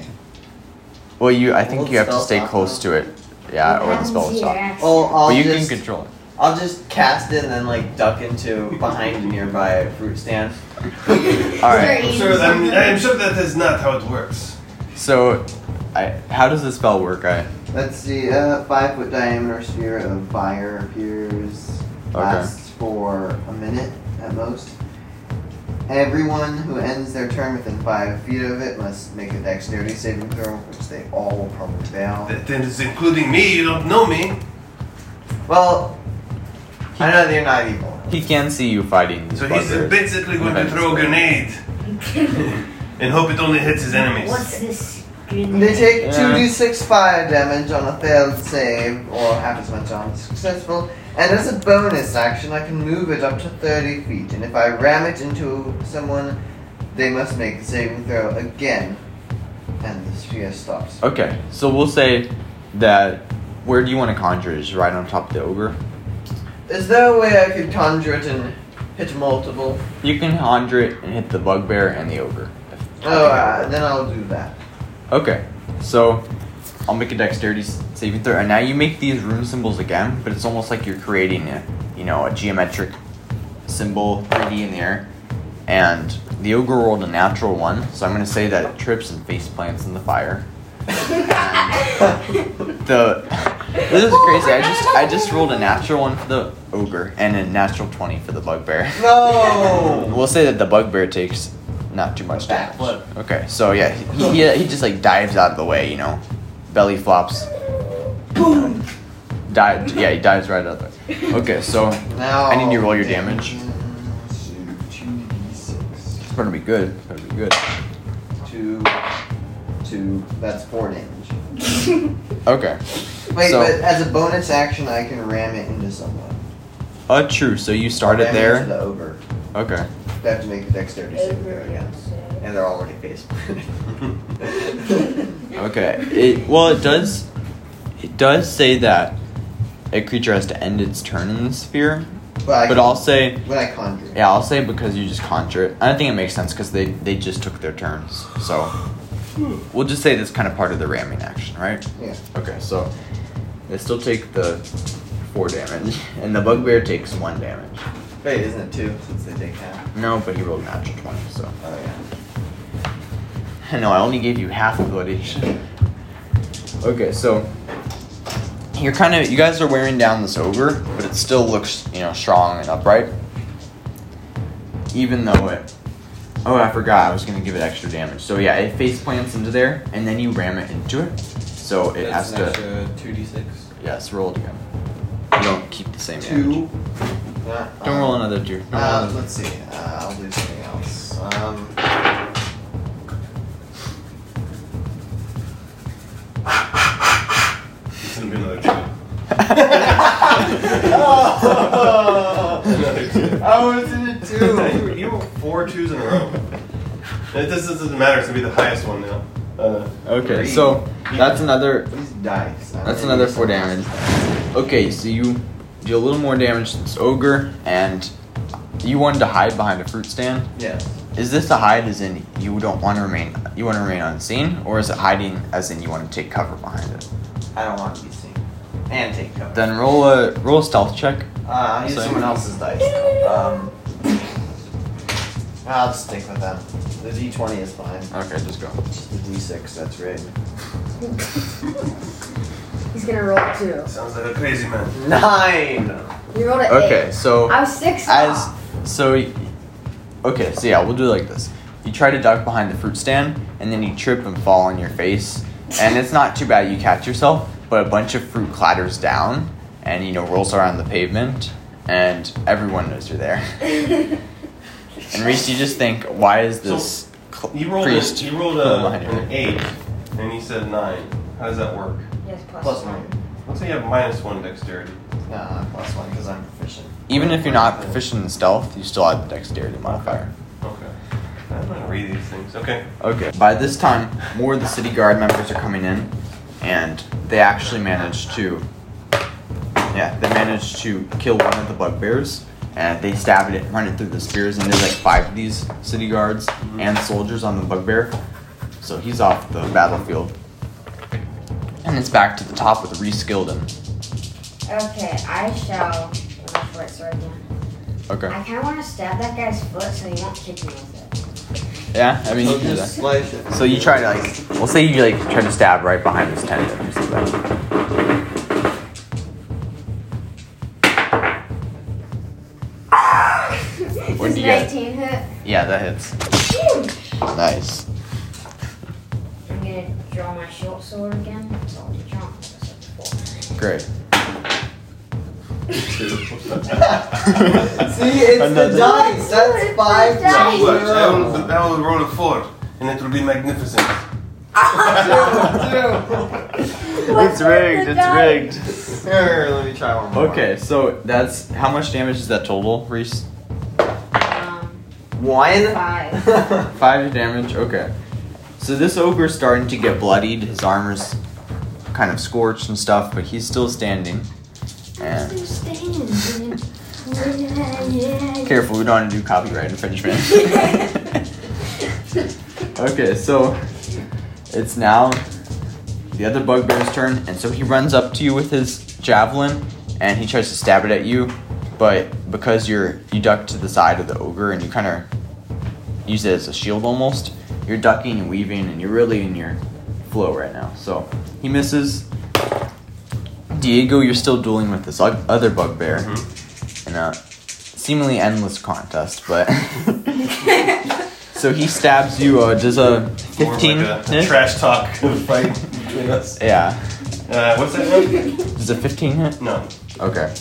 Well, you. I think you have to stay close though? to it. Yeah, or the spell will stop. actually. Well, I'll But you just can control it. I'll just cast it and then like duck into behind a nearby fruit stand. All Very right. I'm sure, I'm, I'm sure that is not how it works. So, I how does this spell work? I Let's see. Uh, five foot diameter sphere of fire appears. Lasts for a minute at most. Everyone who ends their turn within five feet of it must make a dexterity saving throw, which they all will probably fail. That That is including me. You don't know me. Well, I know that you're not evil. he can see you fighting. These So he's bugbears. basically going to throw a grenade and hope it only hits his enemies. What's this? They take Yeah. 2d6 fire damage on a failed save, or half as much on successful. And as a bonus action, I can move it up to 30 feet. And if I ram it into someone, they must make the saving throw again. And the sphere stops. Okay, so we'll say that. Where do you want to conjure it? Is right on top of the ogre? Is there a way I could conjure it and hit multiple? You can conjure it and hit the bugbear and the ogre. Oh, uh, then I'll do that. Okay, so I'll make a dexterity saving throw, and now you make these rune symbols again, but it's almost like you're creating a, you know, a geometric symbol 3D in the air. And the ogre rolled a natural one, so I'm gonna say that it trips and face plants in the fire. the this is crazy. I just I just rolled a natural one for the ogre and a natural twenty for the bugbear. No! We'll say that the bugbear takes not too much damage. Backflip. Okay, so yeah, he, he, he just like dives out of the way, you know, belly flops. Boom! Dive, yeah, he dives right out there. Okay, so Now I need you to roll your damage. 2d6. it's gonna be good. It's gonna be good. Two, two, that's four damage. Okay. Wait, So- but as a bonus action, I can ram it into someone. Uh, true. So you started Ram it into there. the ogre. Okay. They have to make the dexterity saving throw again, and they're already face. Okay. It well, it does. It does say that a creature has to end its turn in the sphere, but I but can- I'll say when I conjure. Yeah, I'll say because you just conjure it. I don't think it makes sense because they they just took their turns. So we'll just say that's kind of part of the ramming action, right? Yeah. Okay, so they still take the four damage, and the bugbear takes one damage. Wait, isn't it two since they take half? No, but he rolled natural twenty, so Oh yeah. no, I only gave you half of what each. Okay, so you're kind of you guys are wearing down this ogre, but it still looks you know strong and upright. Even though it, oh I forgot I was gonna give it extra damage. So yeah, it face plants into there, and then you ram it into it. So it has to two d six. yes roll it again. You don't keep the same damage. Two. Yeah, Don't um, roll another two. Don't roll Uh, another- let's see. Uh, I'll do something else. Um. It's gonna be another two. Another two. I was in a two. you, were, you were four twos in a row. It doesn't, doesn't matter. It's gonna be the highest one now. Uh, Okay, Three. so that's another These dice. That's another four someone damage. Okay, so you do a little more damage to this ogre, and you wanted to hide behind a fruit stand. Yes. Is this a hide as in you don't want to remain you want to remain unseen, or is it hiding as in you want to take cover behind it? I don't want to be seen. And take cover. Then roll a roll a stealth check. Uh, I'll use Same. someone else's dice. Um, I'll just stick with them. The d20 is fine. Okay, just go. Just the d6 that's written. He's gonna roll two. sounds like a crazy man. Nine! You rolled an Okay, eight. so I was six. as off. so y- okay, so yeah, we'll do it like this. You try to duck behind the fruit stand, and then you trip and fall on your face, and it's not too bad. You catch yourself, but a bunch of fruit clatters down, and you know rolls around the pavement, and everyone knows you're there. And Reese, you just think, why is this cl- He rolled, a, priest he rolled a, behind an 8, and he said 9. How does that work? Yes, plus, Plus one. one. Let's say you have minus 1 dexterity. Nah, plus one because I'm proficient. Even if you're not proficient in stealth, you still have the dexterity modifier. Okay. I'm gonna read these things. Okay. Okay. By this time, more of the city guard members are coming in, and they actually managed to, yeah, they managed to kill one of the bugbears, and they stabbed it, run it through the spears, and there's like five of these city guards mm-hmm. and soldiers on the bugbear, so he's off the battlefield. And it's back to the top with Reese Gilden. Okay, I shall. with my short sword again. Okay. I kind of want to stab that guy's foot so he won't kick me with it. Yeah, I mean, you can do just that. slice it. So you try to like, we'll say you like try to stab right behind his tendon or something. What Does do you get? 19 hit? Yeah, that hits. Nice. I'm gonna draw my short sword again. Great. See, it's Another- the dice. That's five Dice. to So what? I will, zero. I will roll a 4, and it will be magnificent. It's rigged. It's rigged. Here, let me try one more. Okay, so that's how much damage is that total, Reese? Um, One. five. Five damage. Okay. So this ogre's starting to get bloodied. His armor's kind of scorched and stuff, but he's still standing. And Careful, we don't want to do copyright infringement. okay, so it's now the other bugbear's turn, and so he runs up to you with his javelin, and he tries to stab it at you, but because you're you duck to the side of the ogre and you kind of use it as a shield almost, you're ducking and weaving, and you're really in your flow right now. So he misses. Diego, you're still dueling with this other bugbear in a seemingly endless contest, but so he stabs you. Uh, does a fifteen like a hit? trash talk fight between us. Yeah. Uh, what's that one? Does a fifteen hit? No. Okay.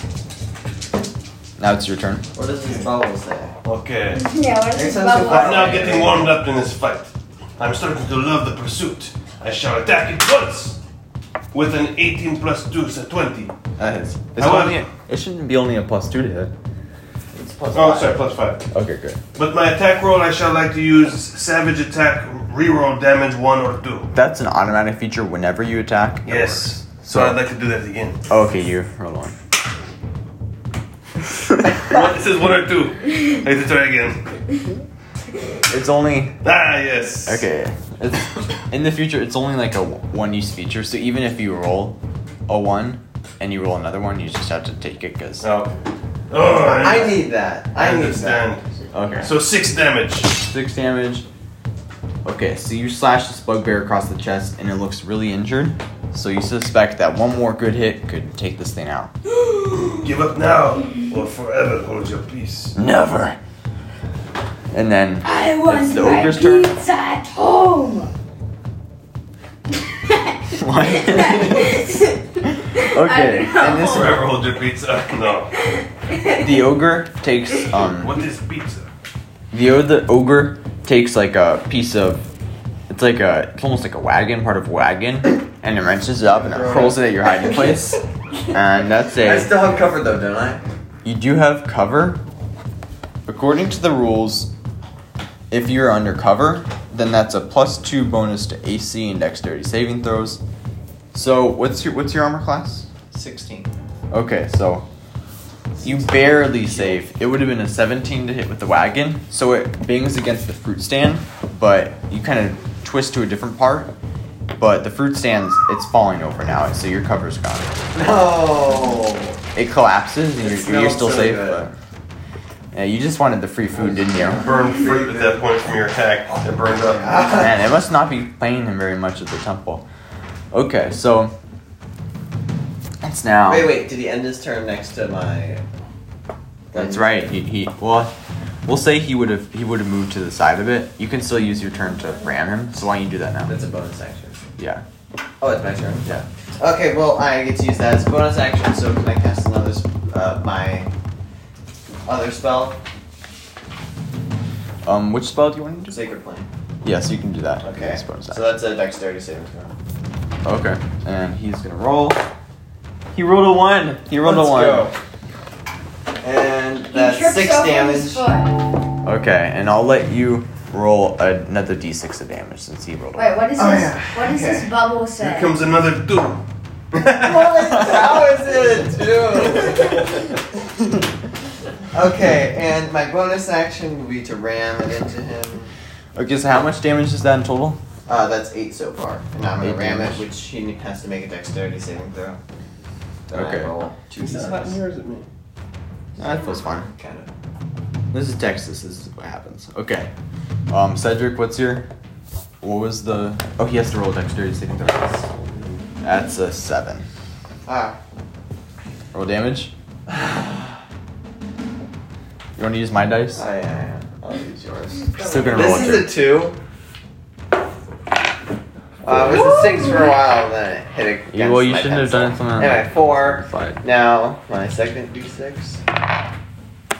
Now it's your turn. What does this bubble say? Okay. yeah, what is Makes this bubble? if I'm now getting warmed up in this fight. I'm starting to love the pursuit. I shall attack it once with an 18 plus 2, so 20. That hits. It's However- only, it shouldn't be only a plus two to hit. It's plus Oh, five. sorry, plus 5. Okay, good. But my attack roll, I shall like to use savage attack, reroll damage 1 or 2. That's an automatic feature whenever you attack. it Yes. works. So I'd like to do that again. Oh, okay, you roll one. What? It says 1 or 2. I have to try again. It's only Ah, yes. okay. It's, in the future, it's only like a one use feature. So even if you roll a one and you roll another one, you just have to take it because Oh. Oh, I need that. I I need that. understand. okay. So 6 damage. Six damage. Okay, so you slash this bugbear across the chest and it looks really injured. So you suspect that one more good hit could take this thing out. Give up now or forever hold your peace. Never. And then I want the my ogre's turn. pizza at home. What? okay, and this Forever hold your pizza. No. the ogre takes um What is pizza? the other ogre takes like a piece of it's like a it's almost like a wagon, part of wagon, and it wrenches it up and it hurls it at your hiding place. And that's I a still have cover though, don't I? You do have cover. According to the rules, if you're undercover, then that's a plus two bonus to AC and dexterity saving throws. So what's your what's your armor class? Sixteen. Okay, so you barely save. It would have been a 17 to hit with the wagon, so it bangs against the fruit stand, but you kind of twist to a different part. But the fruit stand's it's falling over now, so your cover's gone. No. It collapses and It you're, you're still so safe, but yeah, you just wanted the free food, didn't you? Burn fruit at that point from your attack. It burned up. Man, it must not be paying him very much at the temple. Okay, so it's now. Wait, wait. Did he end his turn next to my? That's right. He, he well, we'll say he would have he would have moved to the side of it. You can still use your turn to ram him. So why don't you do that now? That's a bonus action. Yeah. Oh, it's my turn. Yeah. Okay, well, I get to use that as a bonus action. So can I cast another? sp- Uh, my other spell, Um, which spell do you want to do? Sacred Flame. Yes, you can do that. Okay. That's bonus So action. that's a dexterity saving throw. Okay. And he's gonna roll. He rolled a one. He rolled Let's a one. go. And that's trips six over damage. foot. Okay, and I'll let you roll another d6 of damage since he rolled. a one. Wait, what is Oh, this? yeah. What does Okay. this bubble say? Here comes another two. How is it a two? okay, and my bonus action will be to ram it into him. Okay, so how much damage is that in total? Uh, that's eight so far. And I'm gonna Eight ram damage. it, which he has to make a dexterity saving throw. Then Okay. I roll two He's d6. not yours at me. That feels fine. Kind of. This is Texas. This is what happens. Okay. Um, Cedric, what's your? What was the? Oh, he has to roll a dexterity saving throw. That's a seven. Ah. Roll damage. You want to use my dice? Yeah, yeah. I'll use yours. Still gonna roll This is a two. Uh, it was a six for a while, then it hit against Yeah, well, you my shouldn't have pencil. done it something Anyway, four. Five. Now, my second d6.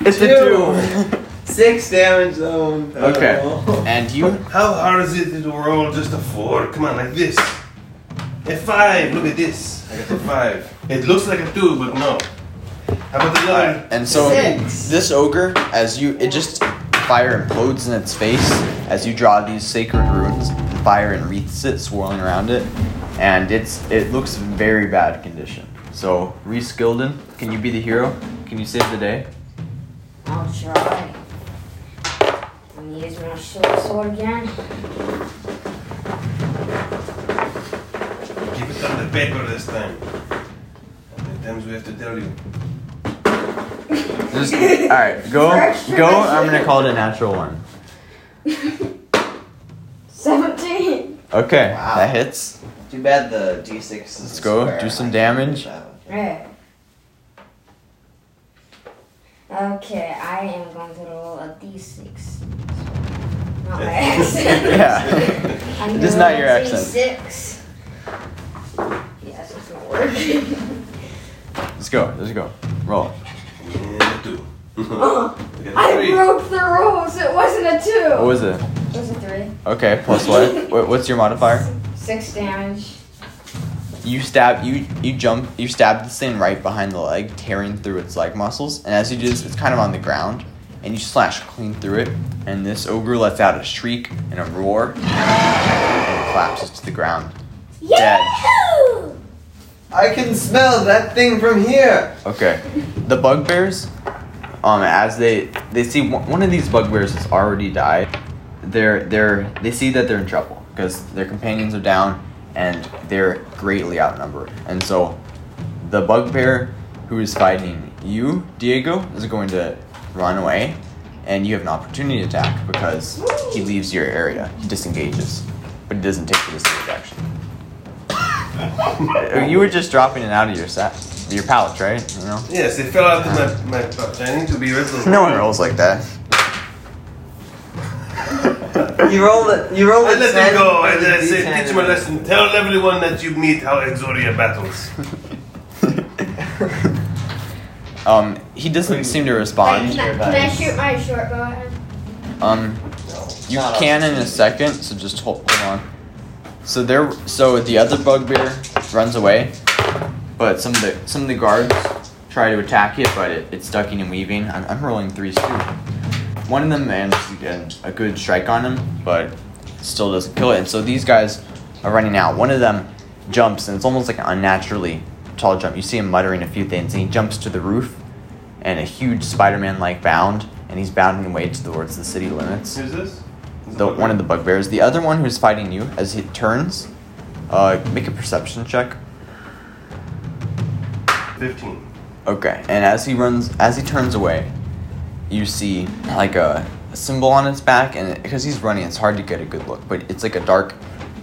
It's a two. Six damage though. Okay. And you? How hard is it to roll just a four? Come on, like this. A five. Look at this. I got a five. It looks like a two, but no. How about the other? And so Six. this ogre, as you, it just fire implodes in its face as you draw these sacred runes. The fire enwreaths it, swirling around it, and it's it looks very bad condition. So Reese Gilden, can you be the hero? Can you save the day? I'll try. I'm gonna use my short sword again. Keep it on the paper this time. How many times we have to tell you? Just all right, go go. I'm gonna call it a natural one. Seventeen. Okay, Wow. that hits. Too bad the d6 is Let's a go, square. do some I can't damage. do that. Right. Okay, I am going to roll a d6. Not my accent. Yeah. I'm It is gonna not your roll a accent. D6. Yes, it's not working. Let's go. Let's go. Roll. And a two. Oh, We got a Uh-huh. I broke the rules. It wasn't a two. What was it? It was a three. Okay, plus what? What- What's your modifier? Six damage. You stab you you jump you stab this thing right behind the leg, tearing through its leg muscles, and as you do this, it's kind of on the ground, and you slash clean through it, and this ogre lets out a shriek and a roar, and collapses to the ground. Dead. Yahoo! I can smell that thing from here. Okay. The bugbears, um, as they they see one one of these bugbears has already died, they're they're they see that they're in trouble because their companions are down and they're greatly outnumbered, and so the bugbear who is fighting you, Diego, is going to run away, and you have an opportunity attack because he leaves your area. He disengages, but he doesn't take the disengage action. You were just dropping it out of your set, your pouch, right? You know. Yes, it fell out of my, my pouch. I need to be rid No one rolls like that. You roll it. You rolled I it. let 10 him go. I, I said, teach him a lesson. Tell everyone that you meet how Exodia battles. Um, he doesn't seem to respond. can, I, can I shoot my short bow at him? Um, you Not can in a second, so just hold, hold on. So there, so the other bugbear runs away, but some of the some of the guards try to attack it, but it, it's ducking and weaving. I'm, I'm rolling threes too. One of them manages to get a good strike on him, but still doesn't kill it. And so these guys are running out. One of them jumps, and it's almost like an unnaturally tall jump. You see him muttering a few things, and he jumps to the roof, and a huge Spider-Man-like bound, and he's bounding away towards the city limits Who's this? the one of the bugbears. The other one who's fighting you, as he turns, uh, make a perception check. 15. Okay, and as he runs, as he turns away, you see like a, a symbol on its back, and because he's running, it's hard to get a good look. But it's like a dark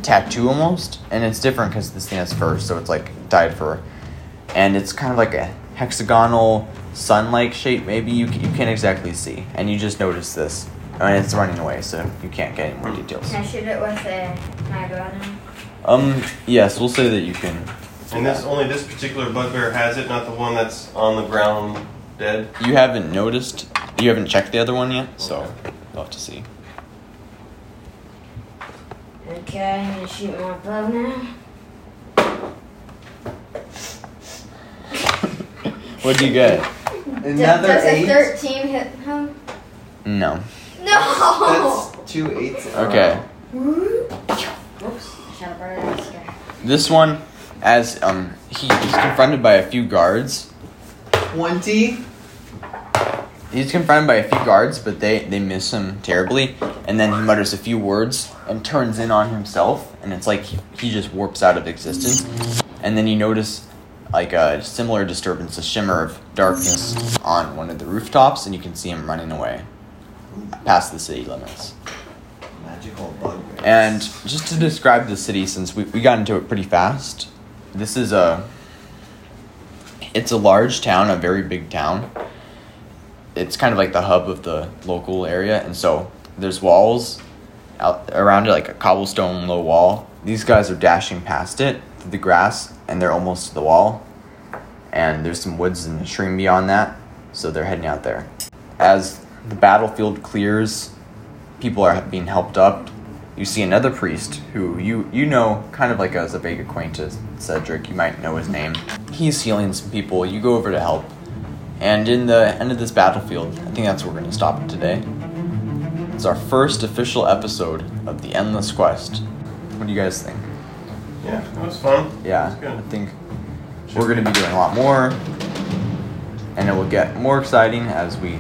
tattoo almost, and it's different because this thing has fur, so it's like dyed fur, and it's kind of like a hexagonal sun-like shape. Maybe you you can't exactly see, and you just notice this, and it's running away, so you can't get any more details. Can I shoot it with uh, my bow now? Um, yes, we'll say that you can. And this only this particular bugbear has it, not the one that's on the ground dead. You haven't noticed. You haven't checked the other one yet, so we'll have to see. Okay, I'm gonna shoot my bow now. What'd you get? Another Does a 13 hit him? No. No! That's two eights. Okay. Oops. Shot a bird in the sky. This one, as um, he is confronted by a few guards. Twenty. He's confronted by a few guards, but they they miss him terribly. And then he mutters a few words and turns in on himself, and it's like he, he just warps out of existence. And then you notice like a similar disturbance, a shimmer of darkness on one of the rooftops, and you can see him running away past the city limits. Magical bug. And just to describe the city, since we, we got into it pretty fast, this is a it's a large town, a very big town. It's kind of like the hub of the local area, and so there's walls out around it, like a cobblestone low wall. These guys are dashing past it through the grass, and they're almost to the wall. And there's some woods and a stream beyond that, so they're heading out there. As the battlefield clears, people are being helped up. You see another priest who you you know kind of like as a vague acquaintance, Cedric. You might know his name. He's healing some people. You go over to help, and in the end of this battlefield, I think that's where we're gonna stop it today. It's our first official episode of the Endless Quest. What do you guys think? Yeah, it was fun. Yeah, good. I think we're gonna be doing a lot more, and it will get more exciting as we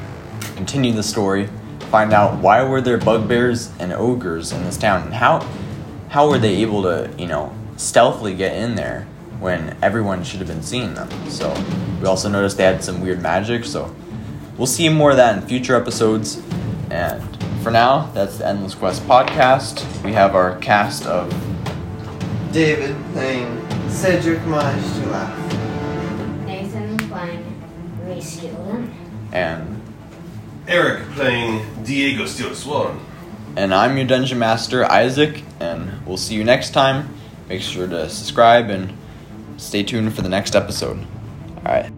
continue the story. Find out why were there bugbears and ogres in this town, and how how were they able to you know stealthily get in there when everyone should have been seeing them. So we also noticed they had some weird magic. So we'll see more of that in future episodes. And for now, that's the Endless Quest podcast. We have our cast of David playing Cedric Maestula. Nathan playing Reese Gilden. and Eric playing Diego Steel Swan. And I'm your dungeon master, Isaac, and we'll see you next time. Make sure to subscribe and stay tuned for the next episode. All right.